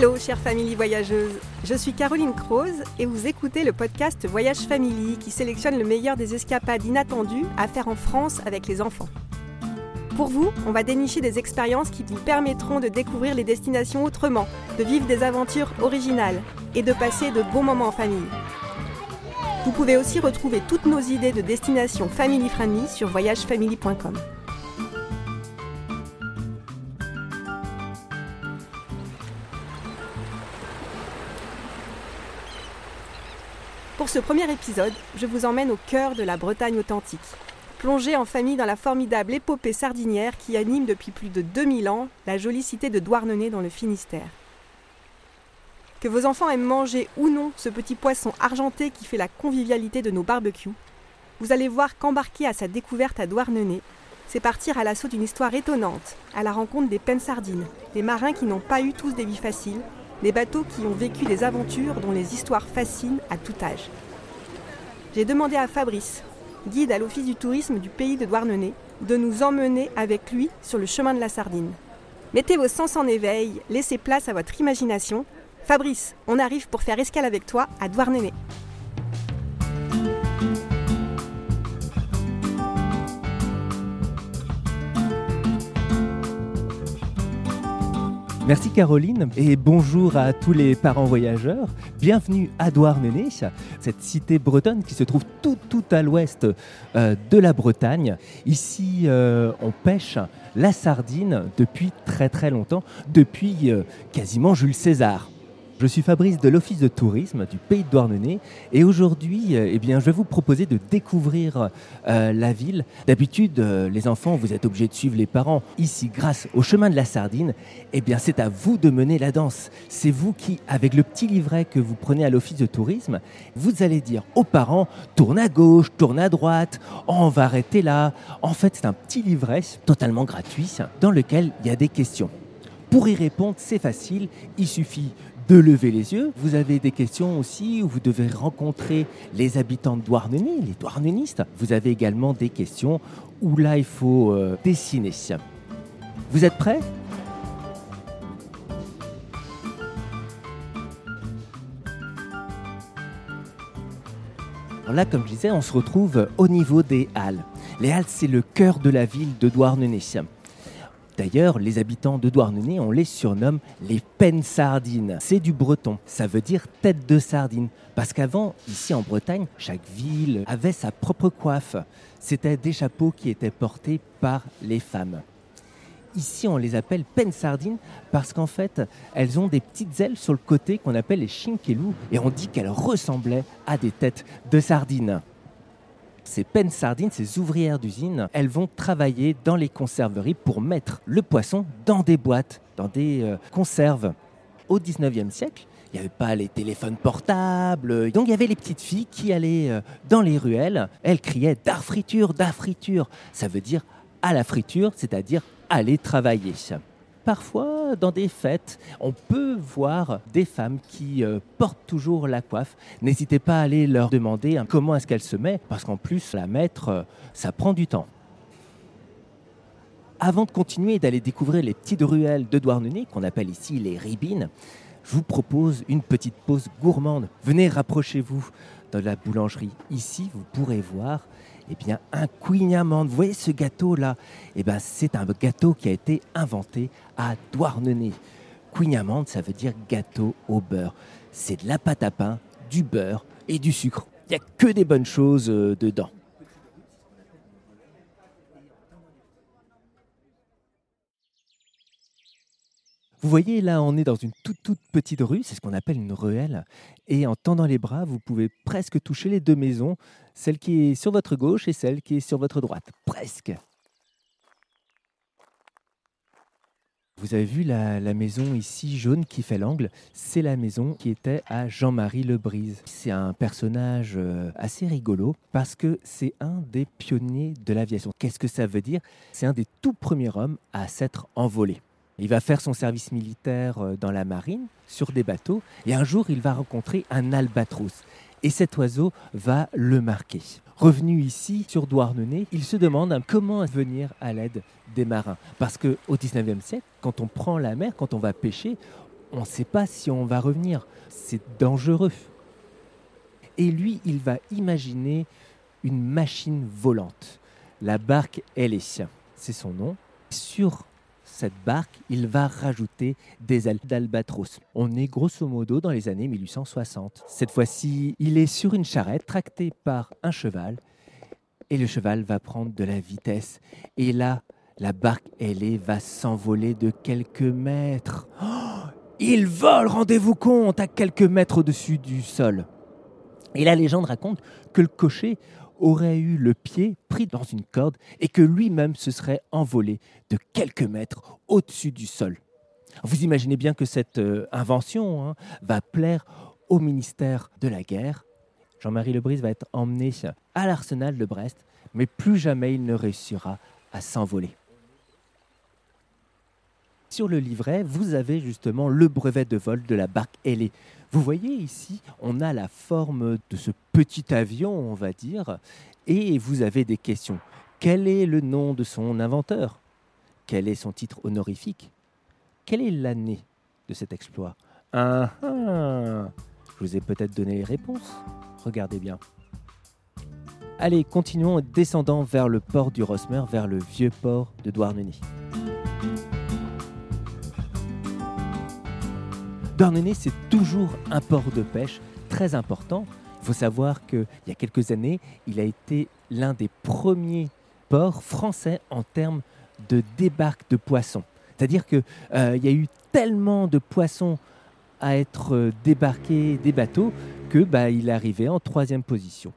Hello, chère famille voyageuse. Je suis Caroline Croze et vous écoutez le podcast Voyage Family qui sélectionne le meilleur des escapades inattendues à faire en France avec les enfants. Pour vous, on va dénicher des expériences qui vous permettront de découvrir les destinations autrement, de vivre des aventures originales et de passer de bons moments en famille. Vous pouvez aussi retrouver toutes nos idées de destinations family friendly sur voyagefamily.com. ce premier épisode, je vous emmène au cœur de la Bretagne authentique. Plongez en famille dans la formidable épopée sardinière qui anime depuis plus de 2000 ans la jolie cité de Douarnenez dans le Finistère. Que vos enfants aiment manger ou non ce petit poisson argenté qui fait la convivialité de nos barbecues, vous allez voir qu'embarquer à sa découverte à Douarnenez, c'est partir à l'assaut d'une histoire étonnante, à la rencontre des peines sardines, des marins qui n'ont pas eu tous des vies faciles, des bateaux qui ont vécu des aventures dont les histoires fascinent à tout âge. J'ai demandé à Fabrice, guide à l'Office du tourisme du pays de Douarnenez, de nous emmener avec lui sur le chemin de la sardine. Mettez vos sens en éveil, laissez place à votre imagination. Fabrice, on arrive pour faire escale avec toi à Douarnenez. Merci Caroline et bonjour à tous les parents voyageurs. Bienvenue à Douarnenez, cette cité bretonne qui se trouve tout, à l'ouest euh, de la Bretagne. Ici, euh, on pêche la sardine depuis très très longtemps, depuis euh, quasiment Jules César. Je suis Fabrice de l'Office de tourisme du Pays de Douarnenez et aujourd'hui, eh bien, je vais vous proposer de découvrir euh, la ville. D'habitude, euh, les enfants, vous êtes obligés de suivre les parents. Ici, grâce au chemin de la sardine, eh bien, c'est à vous de mener la danse. C'est vous qui, avec le petit livret que vous prenez à l'Office de tourisme, vous allez dire aux parents tourne à gauche, tourne à droite, on va arrêter là. En fait, c'est un petit livret totalement gratuit dans lequel il y a des questions. Pour y répondre, c'est facile. Il suffit de lever les yeux. Vous avez des questions aussi où vous devez rencontrer les habitants de Douarnenez, les Douarnenistes. Vous avez également des questions où là, il faut euh, dessiner. Vous êtes prêts? Alors là, comme je disais, on se retrouve au niveau des Halles. Les Halles, c'est le cœur de la ville de Douarnenez. D'ailleurs, les habitants de Douarnenez, on les surnomme les pennes sardines. C'est du breton, ça veut dire tête de sardine. Parce qu'avant, ici en Bretagne, chaque ville avait sa propre coiffe. C'était des chapeaux qui étaient portés par les femmes. Ici, on les appelle pennes sardines parce qu'en fait, elles ont des petites ailes sur le côté qu'on appelle les chinkelous et on dit qu'elles ressemblaient à des têtes de sardines ces pennes sardines, ces ouvrières d'usine, elles vont travailler dans les conserveries pour mettre le poisson dans des boîtes, dans des euh, conserves. Au 19e siècle, il n'y avait pas les téléphones portables. Donc il y avait les petites filles qui allaient euh, dans les ruelles. Elles criaient d'art friture, d'art friture. Ça veut dire à la friture, c'est-à-dire aller travailler parfois, dans des fêtes, on peut voir des femmes qui euh, portent toujours la coiffe. N'hésitez pas à aller leur demander hein, comment est-ce qu'elle se met, parce qu'en plus, la mettre, euh, ça prend du temps. Avant de continuer d'aller découvrir les petites ruelles de Douarnenez, qu'on appelle ici les ribines, je vous propose une petite pause gourmande. Venez, rapprochez-vous de la boulangerie. Ici, vous pourrez voir eh bien, un queen. Vous voyez ce gâteau-là eh ben, C'est un gâteau qui a été inventé à Douarnenez. Queen ça veut dire gâteau au beurre. C'est de la pâte à pain, du beurre et du sucre. Il n'y a que des bonnes choses euh, dedans. Vous voyez, là, on est dans une toute, toute petite rue, c'est ce qu'on appelle une ruelle. Et en tendant les bras, vous pouvez presque toucher les deux maisons, celle qui est sur votre gauche et celle qui est sur votre droite. Presque. Vous avez vu la, maison ici jaune qui fait l'angle? C'est la maison qui était à Jean-Marie Lebrise. C'est un personnage euh, assez rigolo parce que c'est un des pionniers de l'aviation. Qu'est-ce que ça veut dire? C'est un des tout premiers hommes à s'être envolé. Il va faire son service militaire euh, dans la marine, sur des bateaux, et un jour il va rencontrer un albatros. Et cet oiseau va le marquer. Revenu ici, sur Douarnenez, il se demande comment venir à l'aide des marins. Parce qu'au 19e siècle, quand on prend la mer, quand on va pêcher, on ne sait pas si on va revenir. C'est dangereux. Et lui, il va imaginer une machine volante. La barque Hélétien, c'est son nom. Sur cette barque, il va rajouter des ailes d'albatros. On est grosso modo dans les années 1860. Cette fois-ci, il est sur une charrette tractée par un cheval et le cheval va prendre de la vitesse. Et là, la barque ailée va s'envoler de quelques mètres. Oh, il vole, rendez-vous compte, à quelques mètres au-dessus du sol. Et la légende raconte que le cocher aurait eu le pied pris dans une corde et que lui-même se serait envolé de quelques mètres au-dessus du sol. Vous imaginez bien que cette euh, invention hein, va plaire au ministère de la Guerre. Jean-Marie Lebris va être emmené à l'arsenal de Brest, mais plus jamais il ne réussira à s'envoler. Sur le livret, vous avez justement le brevet de vol de la barque ailée. Vous voyez ici, on a la forme de ce petit avion, on va dire, et vous avez des questions. Quel est le nom de son inventeur? Quel est son titre honorifique? Quelle est l'année de cet exploit? Ah, ah Je vous ai peut-être donné les réponses. Regardez bien. Allez, continuons descendant vers le port du Rosmer, vers le vieux port de Douarnenez. Douarnenez, c'est toujours un port de pêche très important. Il faut savoir qu'il y a quelques années, il a été l'un des premiers ports français en termes de débarque de poissons. C'est-à-dire qu'il euh, y a eu tellement de poissons à être débarqués des bateaux que bah, il arrivé en troisième position.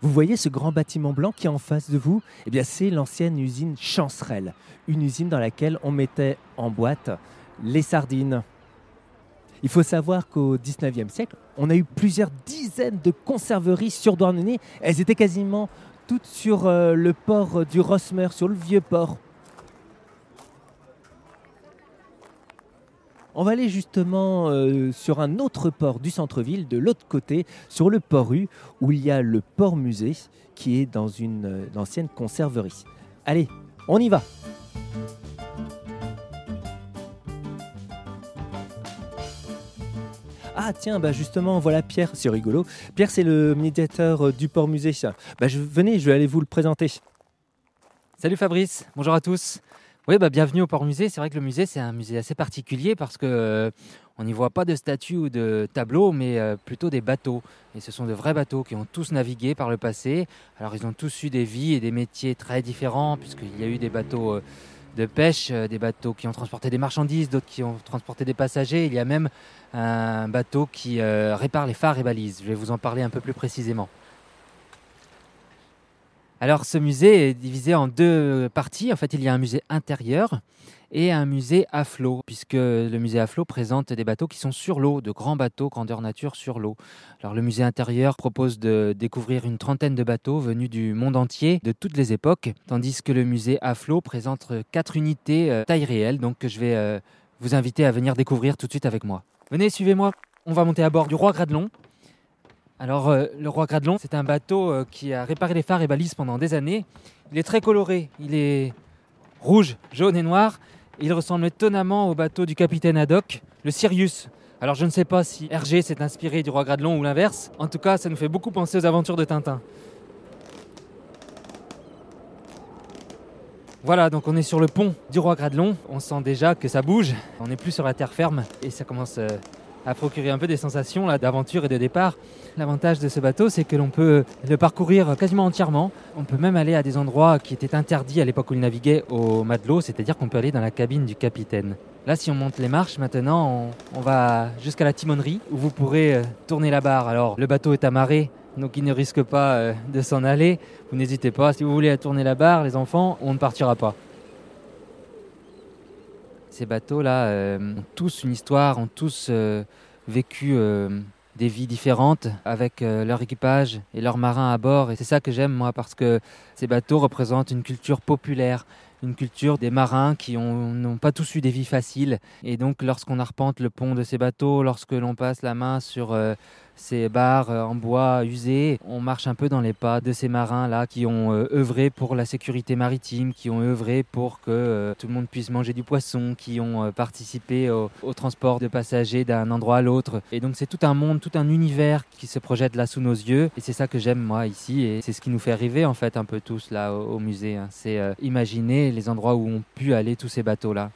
Vous voyez ce grand bâtiment blanc qui est en face de vous? Eh c'est l'ancienne usine Chancerelle, une usine dans laquelle on mettait en boîte les sardines. Il faut savoir qu'au 19e siècle, on a eu plusieurs dizaines de conserveries sur Douarnenez. Elles étaient quasiment toutes sur euh, le port du Rosmer, sur le vieux port. On va aller justement euh, sur un autre port du centre-ville, de l'autre côté, sur le port rue, où il y a le port musée, qui est dans une euh, ancienne conserverie. Allez, on y va Ah tiens, bah justement, voilà Pierre, c'est rigolo. Pierre, c'est le médiateur euh, du port musée. Bah, venez, je vais aller vous le présenter. Salut Fabrice, bonjour à tous. Oui, bah, bienvenue au Port Musée. C'est vrai que le musée, c'est un musée assez particulier parce que euh, on n'y voit pas de statues ou de tableaux, mais euh, plutôt des bateaux. Et ce sont de vrais bateaux qui ont tous navigué par le passé. Alors, ils ont tous eu des vies et des métiers très différents, puisqu'il y a eu des bateaux euh, de pêche, des bateaux qui ont transporté des marchandises, d'autres qui ont transporté des passagers. Il y a même un bateau qui répare les phares et balises. Je vais vous en parler un peu plus précisément. Alors ce musée est divisé en deux parties. En fait, il y a un musée intérieur et un musée à flot, puisque le musée à flot présente des bateaux qui sont sur l'eau, de grands bateaux grandeur nature sur l'eau. Alors le musée intérieur propose de découvrir une trentaine de bateaux venus du monde entier, de toutes les époques, tandis que le musée à flot présente quatre unités euh, taille réelle, donc que je vais euh, vous inviter à venir découvrir tout de suite avec moi. Venez, suivez-moi. On va monter à bord du Roi Gradelon, alors, euh, le Roi Gradelon, c'est un bateau qui a réparé les phares et balises pendant des années. Il est très coloré. Il est rouge, jaune et noir. Il ressemble étonnamment au bateau du capitaine Haddock, le Sirius. Alors, je ne sais pas si Hergé s'est inspiré du Roi Gradelon ou l'inverse. En tout cas, ça nous fait beaucoup penser aux aventures de Tintin. Voilà, donc on est sur le pont du Roi Gradelon. On sent déjà que ça bouge. On n'est plus sur la terre ferme et ça commence euh, à procurer un peu des sensations d'aventure et de départ. L'avantage de ce bateau, c'est que l'on peut le parcourir quasiment entièrement. On peut même aller à des endroits qui étaient interdits à l'époque où il naviguait au matelot, c'est-à-dire qu'on peut aller dans la cabine du capitaine. Là, si on monte les marches, maintenant, on, va jusqu'à la timonerie où vous pourrez euh, tourner la barre. Alors, le bateau est amarré, donc il ne risque pas euh, de s'en aller. Vous n'hésitez pas, si vous voulez tourner la barre, les enfants, on ne partira pas. Ces bateaux-là euh, ont tous une histoire, ont tous vécu des vies différentes avec euh, leur équipage et leurs marins à bord. Et c'est ça que j'aime moi parce que ces bateaux représentent une culture populaire, une culture des marins qui n'ont pas tous eu des vies faciles. Et donc lorsqu'on arpente le pont de ces bateaux, lorsque l'on passe la main sur euh, ces bars euh, en bois usés. On marche un peu dans les pas de ces marins-là qui ont euh, œuvré pour la sécurité maritime, qui ont œuvré pour que euh, tout le monde puisse manger du poisson, qui ont participé au, transport de passagers d'un endroit à l'autre. Et donc c'est tout un monde, tout un univers qui se projette là sous nos yeux. Et c'est ça que j'aime moi ici. Et c'est ce qui nous fait rêver en fait un peu tous là au, au musée. Hein. C'est imaginer les endroits où ont pu aller tous ces bateaux-là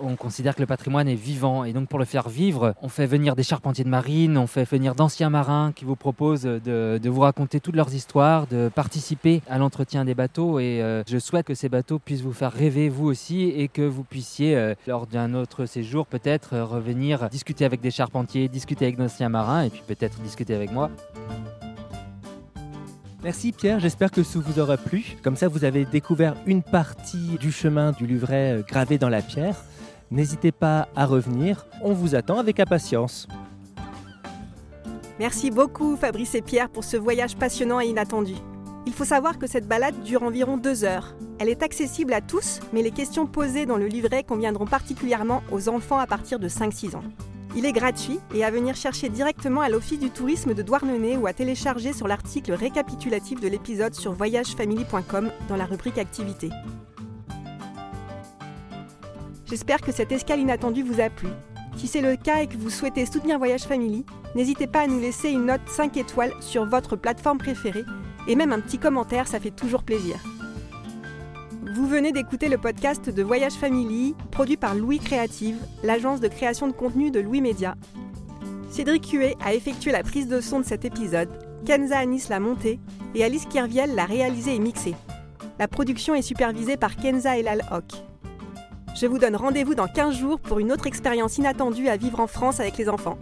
on considère que le patrimoine est vivant et donc pour le faire vivre, on fait venir des charpentiers de marine, on fait venir d'anciens marins qui vous proposent de, vous raconter toutes leurs histoires, de participer à l'entretien des bateaux et euh, je souhaite que ces bateaux puissent vous faire rêver vous aussi et que vous puissiez euh, lors d'un autre séjour peut-être euh, revenir discuter avec des charpentiers, discuter avec d'anciens marins et puis peut-être discuter avec moi. Merci Pierre, j'espère que ça vous aura plu. Comme ça, vous avez découvert une partie du chemin du livret gravé dans la pierre. N'hésitez pas à revenir, on vous attend avec impatience. Merci beaucoup Fabrice et Pierre pour ce voyage passionnant et inattendu. Il faut savoir que cette balade dure environ deux heures. Elle est accessible à tous, mais les questions posées dans le livret conviendront particulièrement aux enfants à partir de 5-6 ans. Il est gratuit et à venir chercher directement à l'Office du tourisme de Douarnenez ou à télécharger sur l'article récapitulatif de l'épisode sur voyagefamily.com dans la rubrique Activités. J'espère que cette escale inattendue vous a plu. Si c'est le cas et que vous souhaitez soutenir Voyage Family, n'hésitez pas à nous laisser une note 5 étoiles sur votre plateforme préférée et même un petit commentaire, ça fait toujours plaisir. Vous venez d'écouter le podcast de Voyage Family, produit par Louis Créative, l'agence de création de contenu de Louis Média. Cédric Huet a effectué la prise de son de cet épisode, Kenza Anis l'a monté et Alice Kerviel l'a réalisé et mixé. La production est supervisée par Kenza Elal Hock. Je vous donne rendez-vous dans 15 jours pour une autre expérience inattendue à vivre en France avec les enfants.